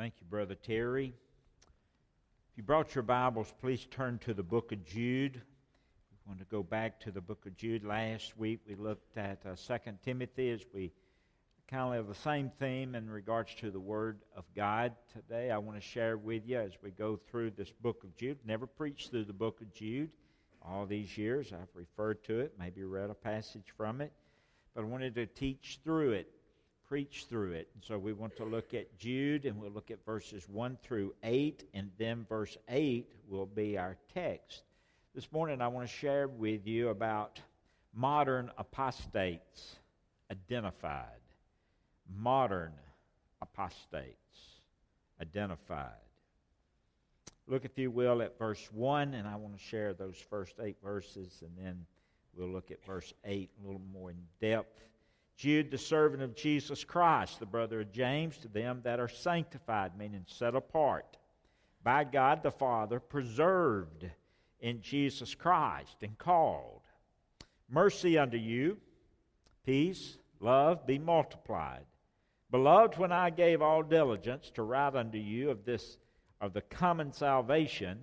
Thank you, Brother Terry. If you brought your Bibles, please turn to the book of Jude. We want to go back to the book of Jude. Last week we looked at uh, 2 Timothy as we kind of have the same theme in regards to the Word of God. Today I want to share with you as we go through this book of Jude. Never preached through the book of Jude all these years. I've referred to it, maybe read a passage from it, but I wanted to teach through it preach through it. So we want to look at Jude, and we'll look at verses 1 through 8, and then verse 8 will be our text. This morning I want to share with you about modern apostates identified. Modern apostates identified. Look, if you will, at verse 1, and I want to share those first eight verses, and then we'll look at verse 8 a little more in depth. Jude, the servant of Jesus Christ, the brother of James, to them that are sanctified, meaning set apart by God the Father, preserved in Jesus Christ, and called. Mercy unto you, peace, love be multiplied. Beloved, when I gave all diligence to write unto you of this of the common salvation,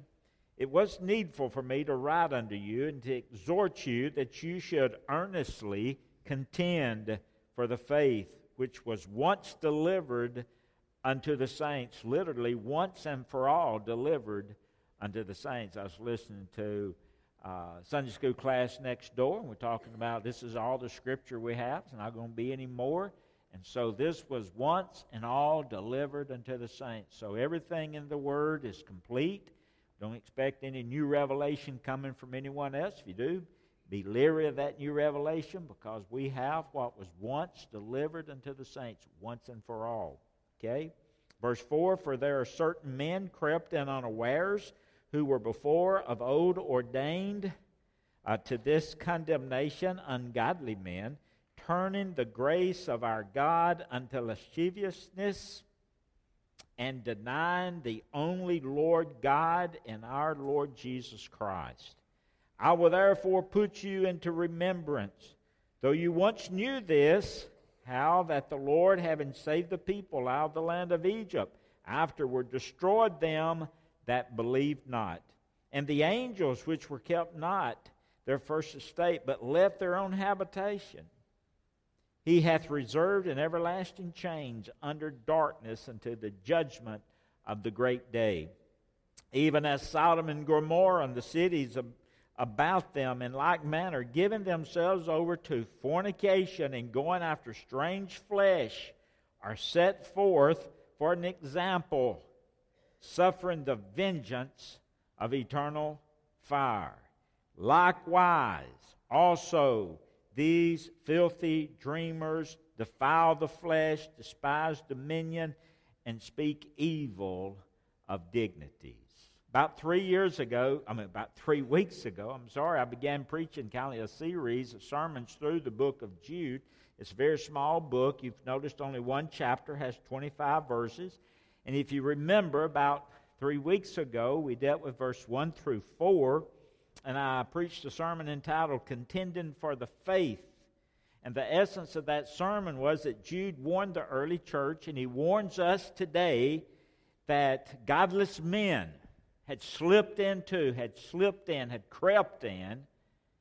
it was needful for me to write unto you and to exhort you that you should earnestly contend for the faith which was once delivered unto the saints, literally, once and for all delivered unto the saints. I was listening to uh, Sunday school class next door, and we're talking about this is all the scripture we have. It's not going to be any more. And so this was once and all delivered unto the saints. So everything in the Word is complete. Don't expect any new revelation coming from anyone else. If you do, be leery of that new revelation because we have what was once delivered unto the saints once and for all. Okay? Verse 4 For there are certain men crept in unawares who were before of old ordained uh, to this condemnation, ungodly men, turning the grace of our God unto lasciviousness and denying the only Lord God and our Lord Jesus Christ I will therefore put you into remembrance, though you once knew this, how that the Lord, having saved the people out of the land of Egypt, afterward destroyed them that believed not. And the angels which were kept not their first estate, but left their own habitation, he hath reserved in everlasting chains under darkness unto the judgment of the great day. Even as Sodom and Gomorrah and the cities of about them in like manner, giving themselves over to fornication and going after strange flesh, are set forth for an example, suffering the vengeance of eternal fire. Likewise, also, these filthy dreamers defile the flesh, despise dominion, and speak evil of dignity. About three years ago, I mean, about three weeks ago, I'm sorry, I began preaching kind of a series of sermons through the book of Jude. It's a very small book. You've noticed only one chapter has 25 verses. And if you remember, about three weeks ago, we dealt with verse 1 through 4, and I preached a sermon entitled Contending for the Faith. And the essence of that sermon was that Jude warned the early church, and he warns us today that godless men, had slipped into, had slipped in, had crept in,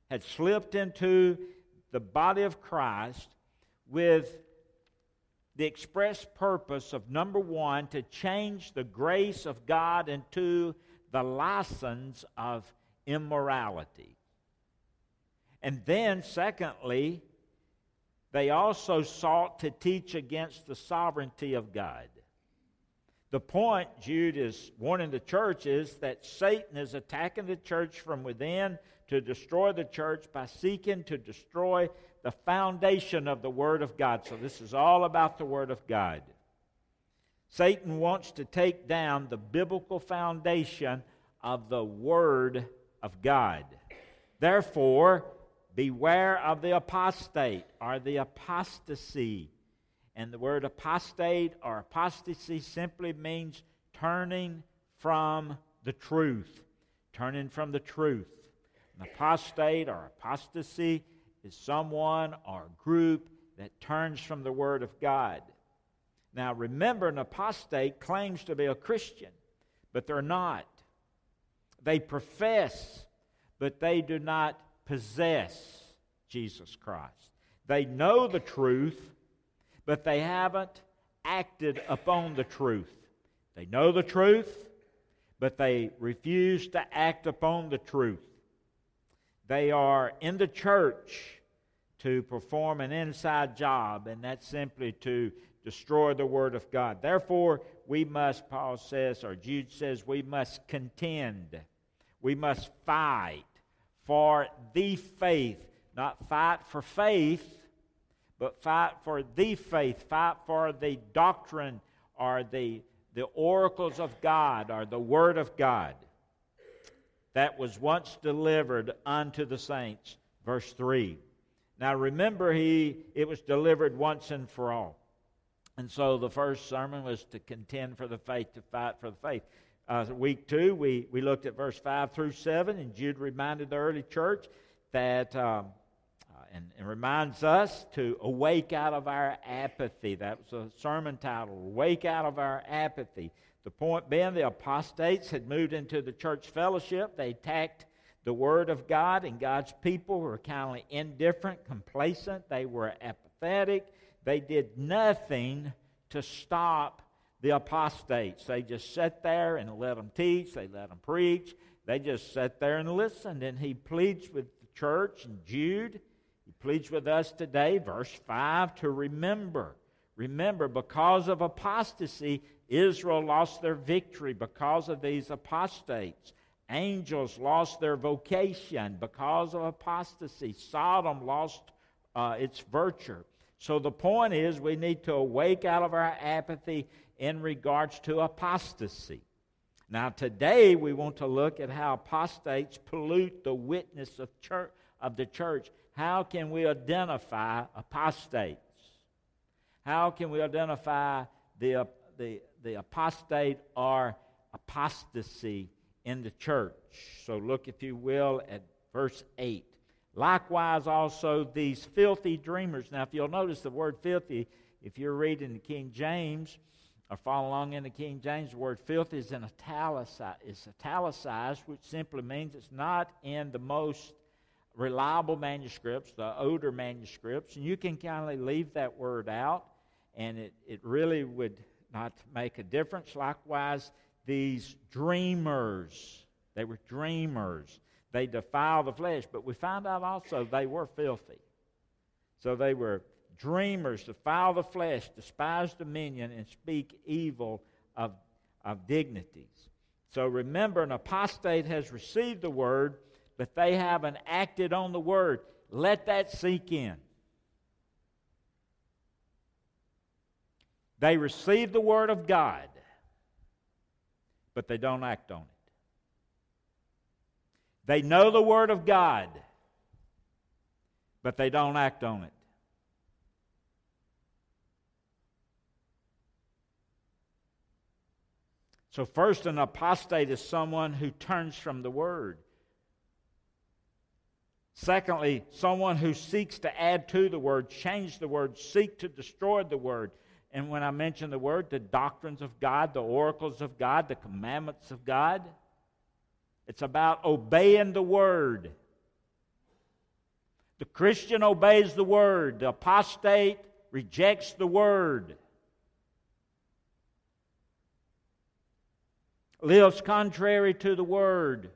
had slipped into the body of Christ with the express purpose of number one, to change the grace of God into the license of immorality. And then, secondly, they also sought to teach against the sovereignty of God. The point Jude is warning the church is that Satan is attacking the church from within to destroy the church by seeking to destroy the foundation of the Word of God. So, this is all about the Word of God. Satan wants to take down the biblical foundation of the Word of God. Therefore, beware of the apostate or the apostasy and the word apostate or apostasy simply means turning from the truth. Turning from the truth. An apostate or apostasy is someone or group that turns from the Word of God. Now, remember, an apostate claims to be a Christian, but they're not. They profess, but they do not possess Jesus Christ. They know the truth, but they haven't acted upon the truth. They know the truth, but they refuse to act upon the truth. They are in the church to perform an inside job, and that's simply to destroy the Word of God. Therefore, we must, Paul says, or Jude says, we must contend. We must fight for the faith. Not fight for faith, but fight for the faith. Fight for the doctrine or the, the oracles of God or the Word of God that was once delivered unto the saints. Verse 3. Now remember, he, it was delivered once and for all. And so the first sermon was to contend for the faith, to fight for the faith. Uh, week two, we, we looked at verse 5 through 7, and Jude reminded the early church that, um, and, and, reminds us to awake out of our apathy. That was a sermon title, Awake Out of Our Apathy. The point being, the apostates had moved into the church fellowship. They attacked the Word of God, and God's people were kind of indifferent, complacent. They were apathetic. They did nothing to stop the apostates. They just sat there and let them teach, they let them preach. They just sat there and listened. And he pleads with the church and Jude. Pleads with us today, verse 5, to remember. Remember, because of apostasy, Israel lost their victory because of these apostates. Angels lost their vocation because of apostasy. Sodom lost uh, its virtue. So the point is, we need to awake out of our apathy in regards to apostasy. Now, today we want to look at how apostates pollute the witness of, church, of the church. How can we identify apostates? How can we identify the, the, the apostate or apostasy in the church. So look, if you will, at verse 8. Likewise, also these filthy dreamers. Now, if you'll notice the word filthy, if you're reading the King James or follow along in the King James, the word filthy is in italicized, italicized, which simply means it's not in the most reliable manuscripts, the older manuscripts, and you can kind of leave that word out, and it, it really would not make a difference. Likewise, these dreamers, they were dreamers. They defile the flesh, but we find out also they were filthy. So they were dreamers, defile the flesh, despise dominion, and speak evil of, of dignities. So remember, an apostate has received the word, but they haven't acted on the word. Let that sink in. They receive the Word of God, but they don't act on it. They know the Word of God, but they don't act on it. So, first, an apostate is someone who turns from the Word. Secondly, someone who seeks to add to the Word, change the Word, seek to destroy the Word. And when I mention the word, the doctrines of God, the oracles of God, the commandments of God, it's about obeying the word. The Christian obeys the word, the apostate rejects the word. Lives contrary to the word.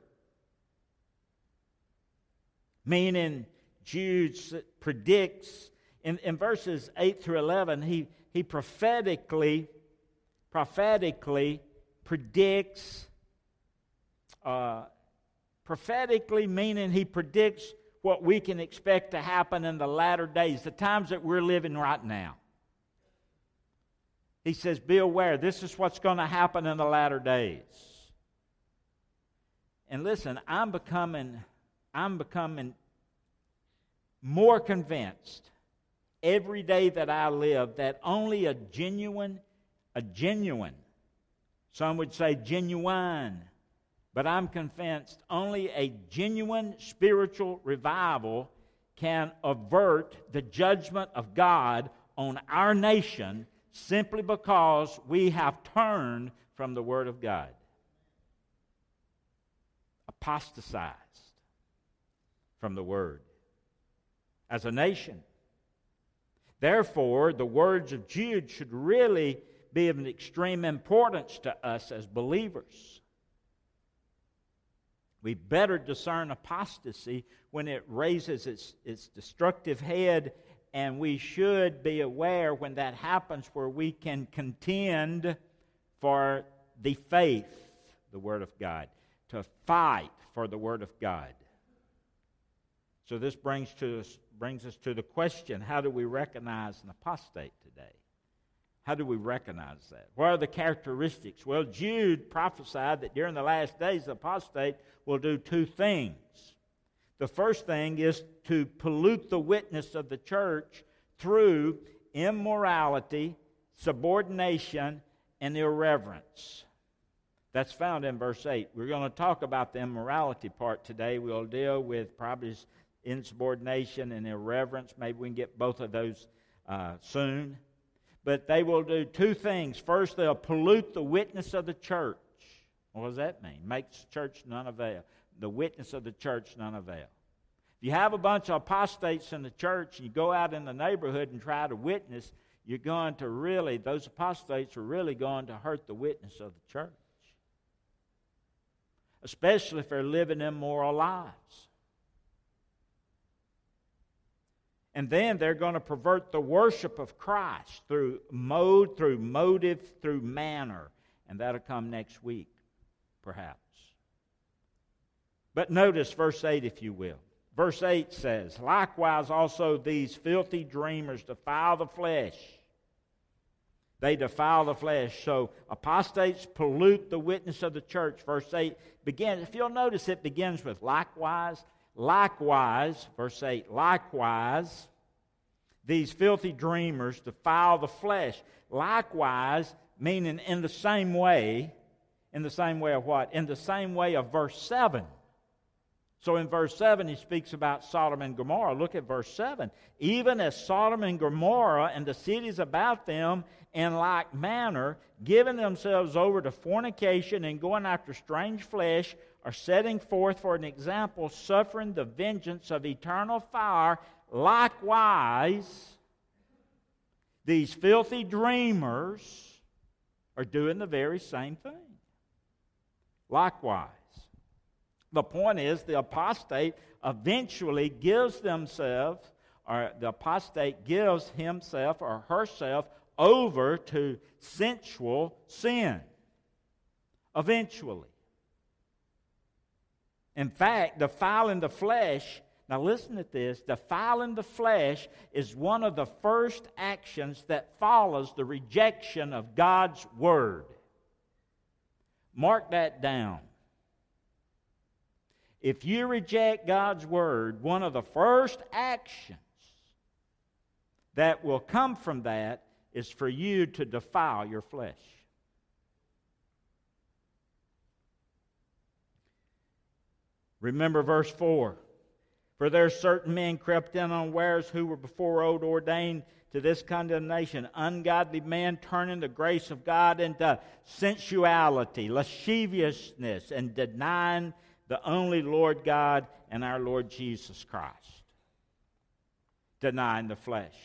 Meaning, Jude predicts in, in verses 8 through 11, he, he prophetically, prophetically predicts, uh, prophetically meaning he predicts what we can expect to happen in the latter days, the times that we're living right now. He says, Be aware, this is what's going to happen in the latter days. And listen, I'm becoming, I'm becoming more convinced every day that I live that only a genuine, a genuine, some would say genuine, but I'm convinced only a genuine spiritual revival can avert the judgment of God on our nation simply because we have turned from the Word of God. Apostatized from the Word as a nation. Therefore, the words of Jude should really be of an extreme importance to us as believers. We better discern apostasy when it raises its, its destructive head, and we should be aware when that happens where we can contend for the faith, the Word of God, to fight for the Word of God. So this brings, to us, brings us to the question how do we recognize an apostate today? How do we recognize that? What are the characteristics? Well, Jude prophesied that during the last days, the apostate will do two things. The first thing is to pollute the witness of the church through immorality, subordination, and irreverence. That's found in verse 8. We're going to talk about the immorality part today. We'll deal with probably insubordination and irreverence. Maybe we can get both of those uh, soon. But they will do two things. First, they'll pollute the witness of the church. What does that mean? Makes church none avail. The witness of the church none avail. If you have a bunch of apostates in the church and you go out in the neighborhood and try to witness, you're going to really, those apostates are really going to hurt the witness of the church. Especially if they're living immoral lives. And then they're going to pervert the worship of Christ through mode, through motive, through manner. And that'll come next week, perhaps. But notice verse 8, if you will. Verse 8 says, Likewise also these filthy dreamers defile the flesh. They defile the flesh. So apostates pollute the witness of the church. Verse 8 begins, if you'll notice, it begins with likewise. Likewise, verse 8, likewise, these filthy dreamers defile the flesh. Likewise, meaning in the same way, in the same way of what? In the same way of verse 7. So in verse 7, he speaks about Sodom and Gomorrah. Look at verse 7. Even as Sodom and Gomorrah and the cities about them, in like manner, giving themselves over to fornication and going after strange flesh, are setting forth for an example, suffering the vengeance of eternal fire. Likewise, these filthy dreamers are doing the very same thing. Likewise, the point is the apostate eventually gives themselves, or the apostate gives himself or herself over to sensual sin. Eventually. In fact, defiling the flesh, now listen to this, defiling the flesh is one of the first actions that follows the rejection of God's word. Mark that down. If you reject God's word, one of the first actions that will come from that is for you to defile your flesh. Remember verse 4. For there are certain men crept in unawares who were before old ordained to this condemnation. Ungodly men turning the grace of God into sensuality, lasciviousness, and denying the only Lord God and our Lord Jesus Christ. Denying the flesh.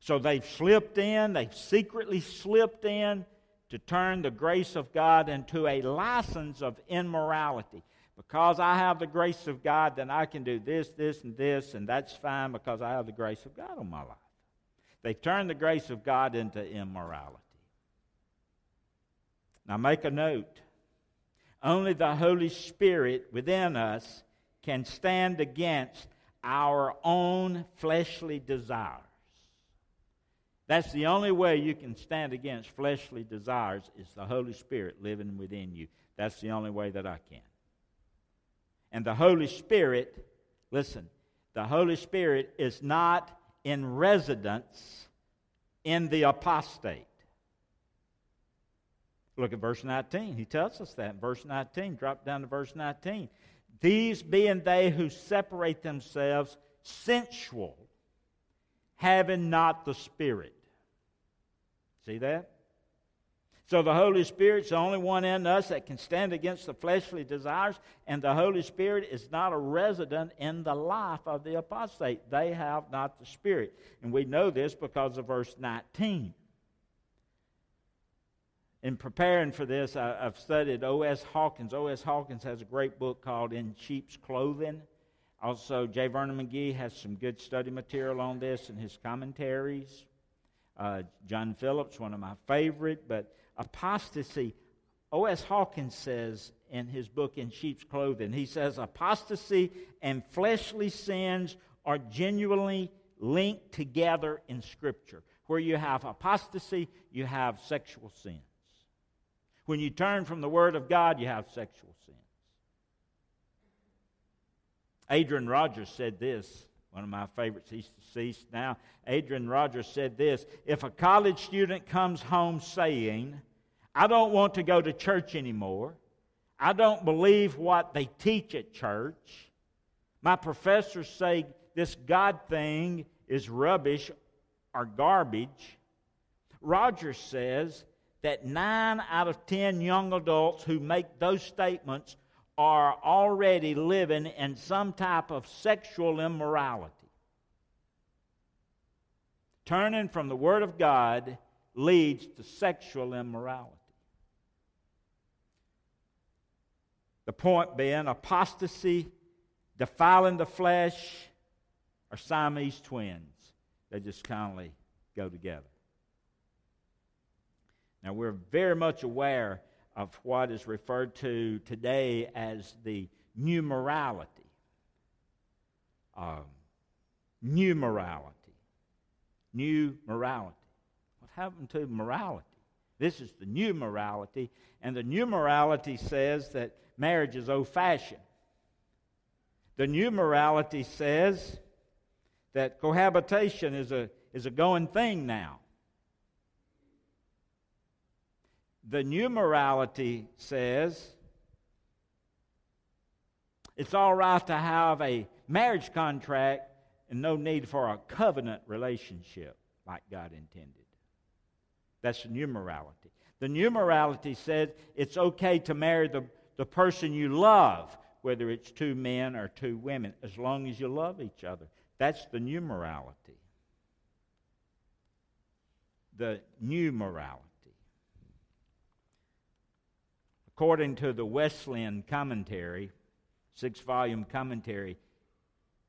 So they've slipped in, they've secretly slipped in to turn the grace of God into a license of immorality. Because I have the grace of God, then I can do this, this, and this, and that's fine because I have the grace of God on my life. They've turned the grace of God into immorality. Now, make a note. Only the Holy Spirit within us can stand against our own fleshly desires. That's the only way you can stand against fleshly desires is the Holy Spirit living within you. That's the only way that I can. And the Holy Spirit, listen, the Holy Spirit is not in residence in the apostate. Look at verse 19. He tells us that in verse 19. Drop down to verse 19. These being they who separate themselves sensual, having not the Spirit. See that? So the Holy Spirit's the only one in us that can stand against the fleshly desires, and the Holy Spirit is not a resident in the life of the apostate. They have not the Spirit. And we know this because of verse 19. In preparing for this, I, have studied O.S. Hawkins. O.S. Hawkins has a great book called In Sheep's Clothing. Also, J. Vernon McGee has some good study material on this in his commentaries. Uh, John Phillips, one of my favorite, but apostasy, O.S. Hawkins says in his book In Sheep's Clothing, he says apostasy and fleshly sins are genuinely linked together in Scripture. Where you have apostasy, you have sexual sins. When you turn from the Word of God, you have sexual sins. Adrian Rogers said this one of my favorites, he's deceased now. Adrian Rogers said this If a college student comes home saying, I don't want to go to church anymore, I don't believe what they teach at church, my professors say this God thing is rubbish or garbage, Rogers says that nine out of ten young adults who make those statements are already living in some type of sexual immorality. Turning from the Word of God leads to sexual immorality. The point being apostasy, defiling the flesh, are Siamese twins. They just kindly go together. Now, we're very much aware of what is referred to today as the new morality. Um, new morality. New morality. Happened to morality? This is the new morality, and the new morality says that marriage is old fashioned. The new morality says that cohabitation is a, is a going thing now. The new morality says it's all right to have a marriage contract and no need for a covenant relationship like God intended. That's the new morality. The new morality says it's okay to marry the, the person you love, whether it's two men or two women, as long as you love each other. That's the new morality. The new morality. According to the Wesleyan commentary, six volume commentary,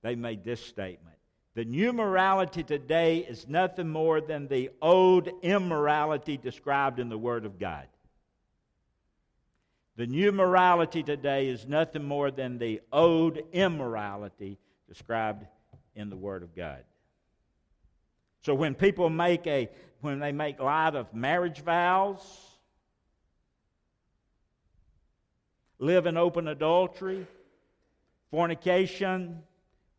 they made this statement The new morality today is nothing more than the old immorality described in the Word of God. The new morality today is nothing more than the old immorality described in the Word of God. So when people make a when they make light of marriage vows, live in open adultery, fornication,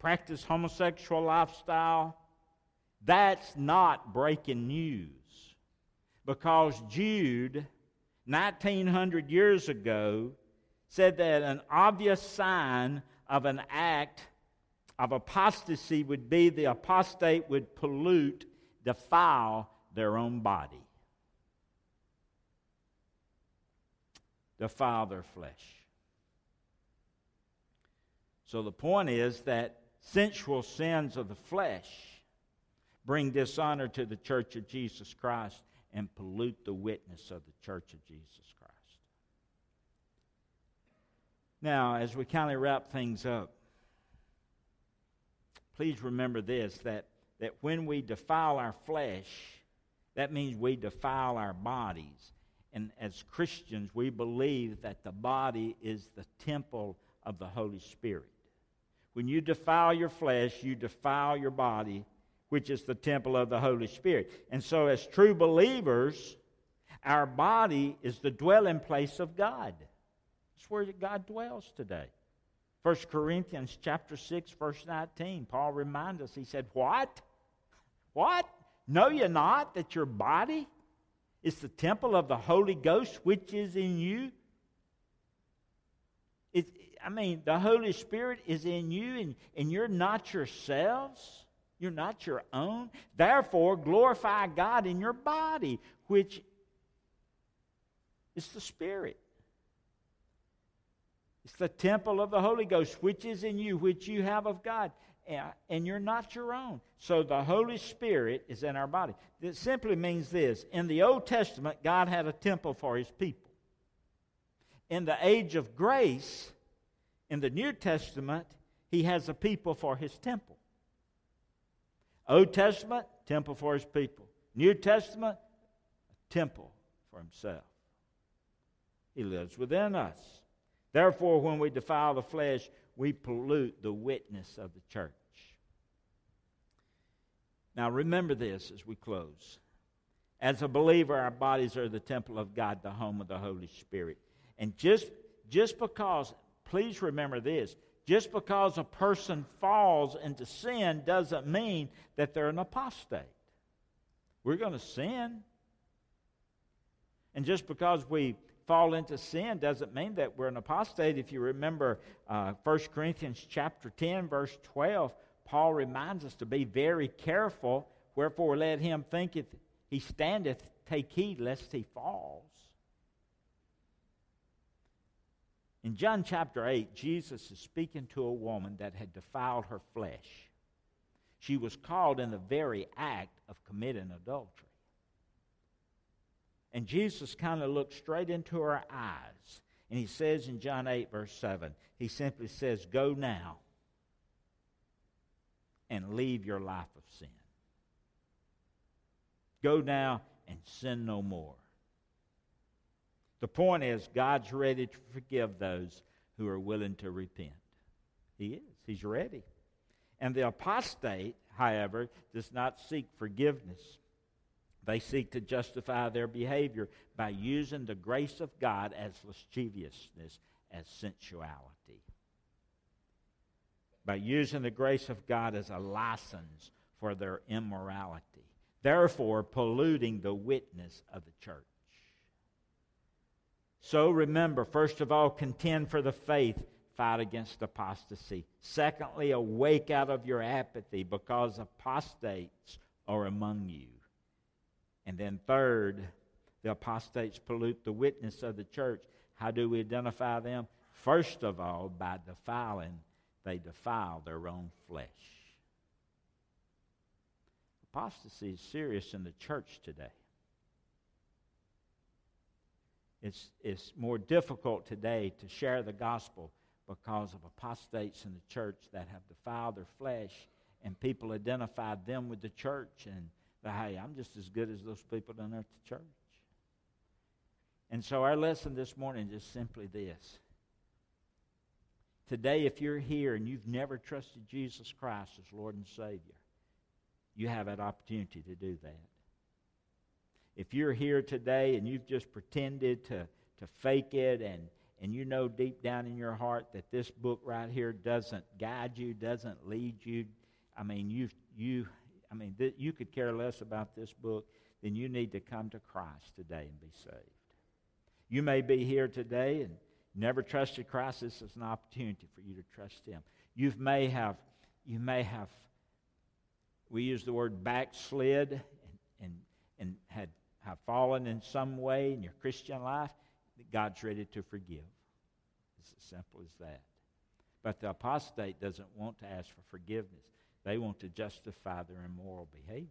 practice homosexual lifestyle, that's not breaking news. Because Jude, 1900 years ago, said that an obvious sign of an act of apostasy would be the apostate would pollute, defile their own body. defile their flesh. So the point is that sensual sins of the flesh bring dishonor to the church of Jesus Christ and pollute the witness of the church of Jesus Christ. Now, as we kind of wrap things up, please remember this that, that when we defile our flesh, that means we defile our bodies. And as Christians, we believe that the body is the temple of the Holy Spirit. When you defile your flesh, you defile your body, which is the temple of the Holy Spirit. And so, as true believers, our body is the dwelling place of God. It's where God dwells today. 1 Corinthians chapter 6, verse 19, Paul reminds us, he said, What? What? Know you not that your body is the temple of the Holy Ghost which is in you. It, I mean, the Holy Spirit is in you, and, and you're not yourselves. You're not your own. Therefore, glorify God in your body, which is the Spirit. It's the temple of the Holy Ghost, which is in you, which you have of God. Eh, and you're not your own. So the Holy Spirit is in our body. It simply means this In the Old Testament, God had a temple for his people. In the age of grace, in the New Testament, he has a people for his temple. Old Testament, temple for his people. New Testament, a temple for himself. He lives within us. Therefore, when we defile the flesh, we pollute the witness of the church. Now, remember this as we close. As a believer, our bodies are the temple of God, the home of the Holy Spirit. And just, just because, please remember this just because a person falls into sin doesn't mean that they're an apostate. We're going to sin. And just because we fall into sin doesn't mean that we're an apostate. If you remember uh, 1 Corinthians chapter 10, verse 12, Paul reminds us to be very careful. Wherefore let him thinketh he standeth, take heed lest he falls. In John chapter 8, Jesus is speaking to a woman that had defiled her flesh. She was called in the very act of committing adultery. And Jesus kind of looks straight into her eyes. And he says in John 8, verse 7, he simply says, Go now and leave your life of sin. Go now and sin no more. The point is, God's ready to forgive those who are willing to repent. He is. He's ready. And the apostate, however, does not seek forgiveness. They seek to justify their behavior by using the grace of God as lasciviousness, as sensuality. By using the grace of God as a license for their immorality, therefore polluting the witness of the church. So remember, first of all, contend for the faith, fight against apostasy. Secondly, awake out of your apathy because apostates are among you. And then third, the apostates pollute the witness of the church. How do we identify them? First of all, by defiling, they defile their own flesh. Apostasy is serious in the church today. It's, it's more difficult today to share the gospel because of apostates in the church that have defiled their flesh, and people identify them with the church, and hey, I'm just as good as those people down there at the church. And so our lesson this morning is simply this. Today, if you're here and you've never trusted Jesus Christ as Lord and Savior, you have an opportunity to do that. If you're here today and you've just pretended to, to fake it and, and you know deep down in your heart that this book right here doesn't guide you, doesn't lead you, I mean, you, you, I mean, th- you could care less about this book, then you need to come to Christ today and be saved. You may be here today and never trusted Christ. This is an opportunity for you to trust Him. You may have, you may have, we use the word backslid and, and, and had have fallen in some way in your Christian life, God's ready to forgive. It's as simple as that. But the apostate doesn't want to ask for forgiveness, they want to justify their immoral behavior.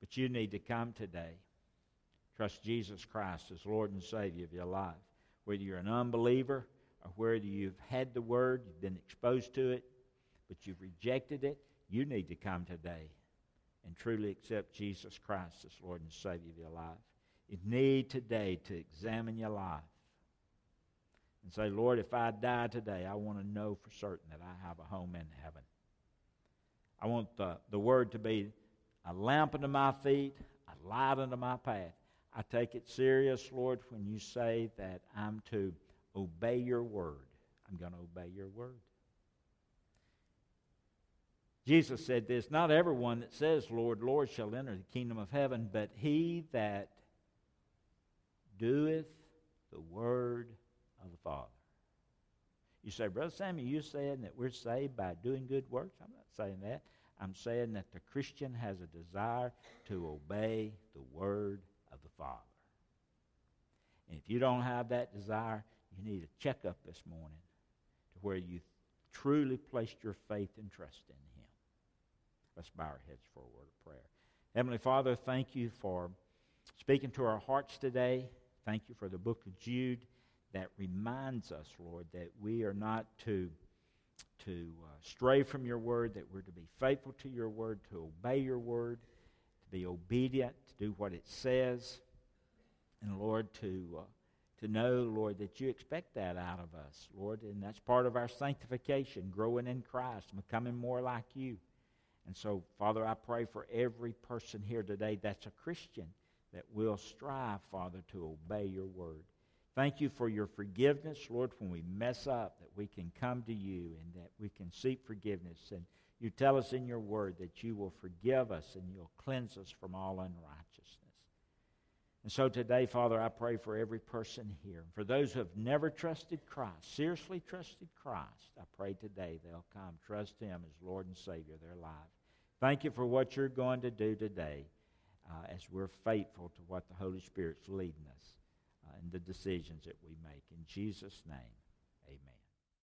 But you need to come today. Trust Jesus Christ as Lord and Savior of your life. Whether you're an unbeliever or whether you've had the Word, you've been exposed to it, but you've rejected it, you need to come today and truly accept Jesus Christ as Lord and Savior of your life. You need today to examine your life and say, Lord, if I die today, I want to know for certain that I have a home in heaven. I want the, the word to be a lamp unto my feet, a light unto my path. I take it serious, Lord, when you say that I'm to obey your word. I'm going to obey your word. Jesus said this Not everyone that says, Lord, Lord, shall enter the kingdom of heaven, but he that doeth the word of the Father. You say, Brother Samuel, you saying that we're saved by doing good works? I'm not saying that. I'm saying that the Christian has a desire to obey the word of the Father. And if you don't have that desire, you need a checkup this morning to where you truly placed your faith and trust in. Let's bow our heads for a word of prayer. Heavenly Father, thank you for speaking to our hearts today. Thank you for the book of Jude that reminds us, Lord, that we are not to, to uh, stray from your word, that we're to be faithful to your word, to obey your word, to be obedient, to do what it says. And Lord, to, uh, to know, Lord, that you expect that out of us, Lord. And that's part of our sanctification, growing in Christ, becoming more like you. And so, Father, I pray for every person here today that's a Christian that will strive, Father, to obey your word. Thank you for your forgiveness, Lord, when we mess up, that we can come to you and that we can seek forgiveness. And you tell us in your word that you will forgive us and you'll cleanse us from all unrighteousness. And so today, Father, I pray for every person here. For those who have never trusted Christ, seriously trusted Christ, I pray today they'll come trust Him as Lord and Savior of their lives. Thank you for what you're going to do today uh, as we're faithful to what the Holy Spirit's leading us uh, in the decisions that we make. In Jesus' name.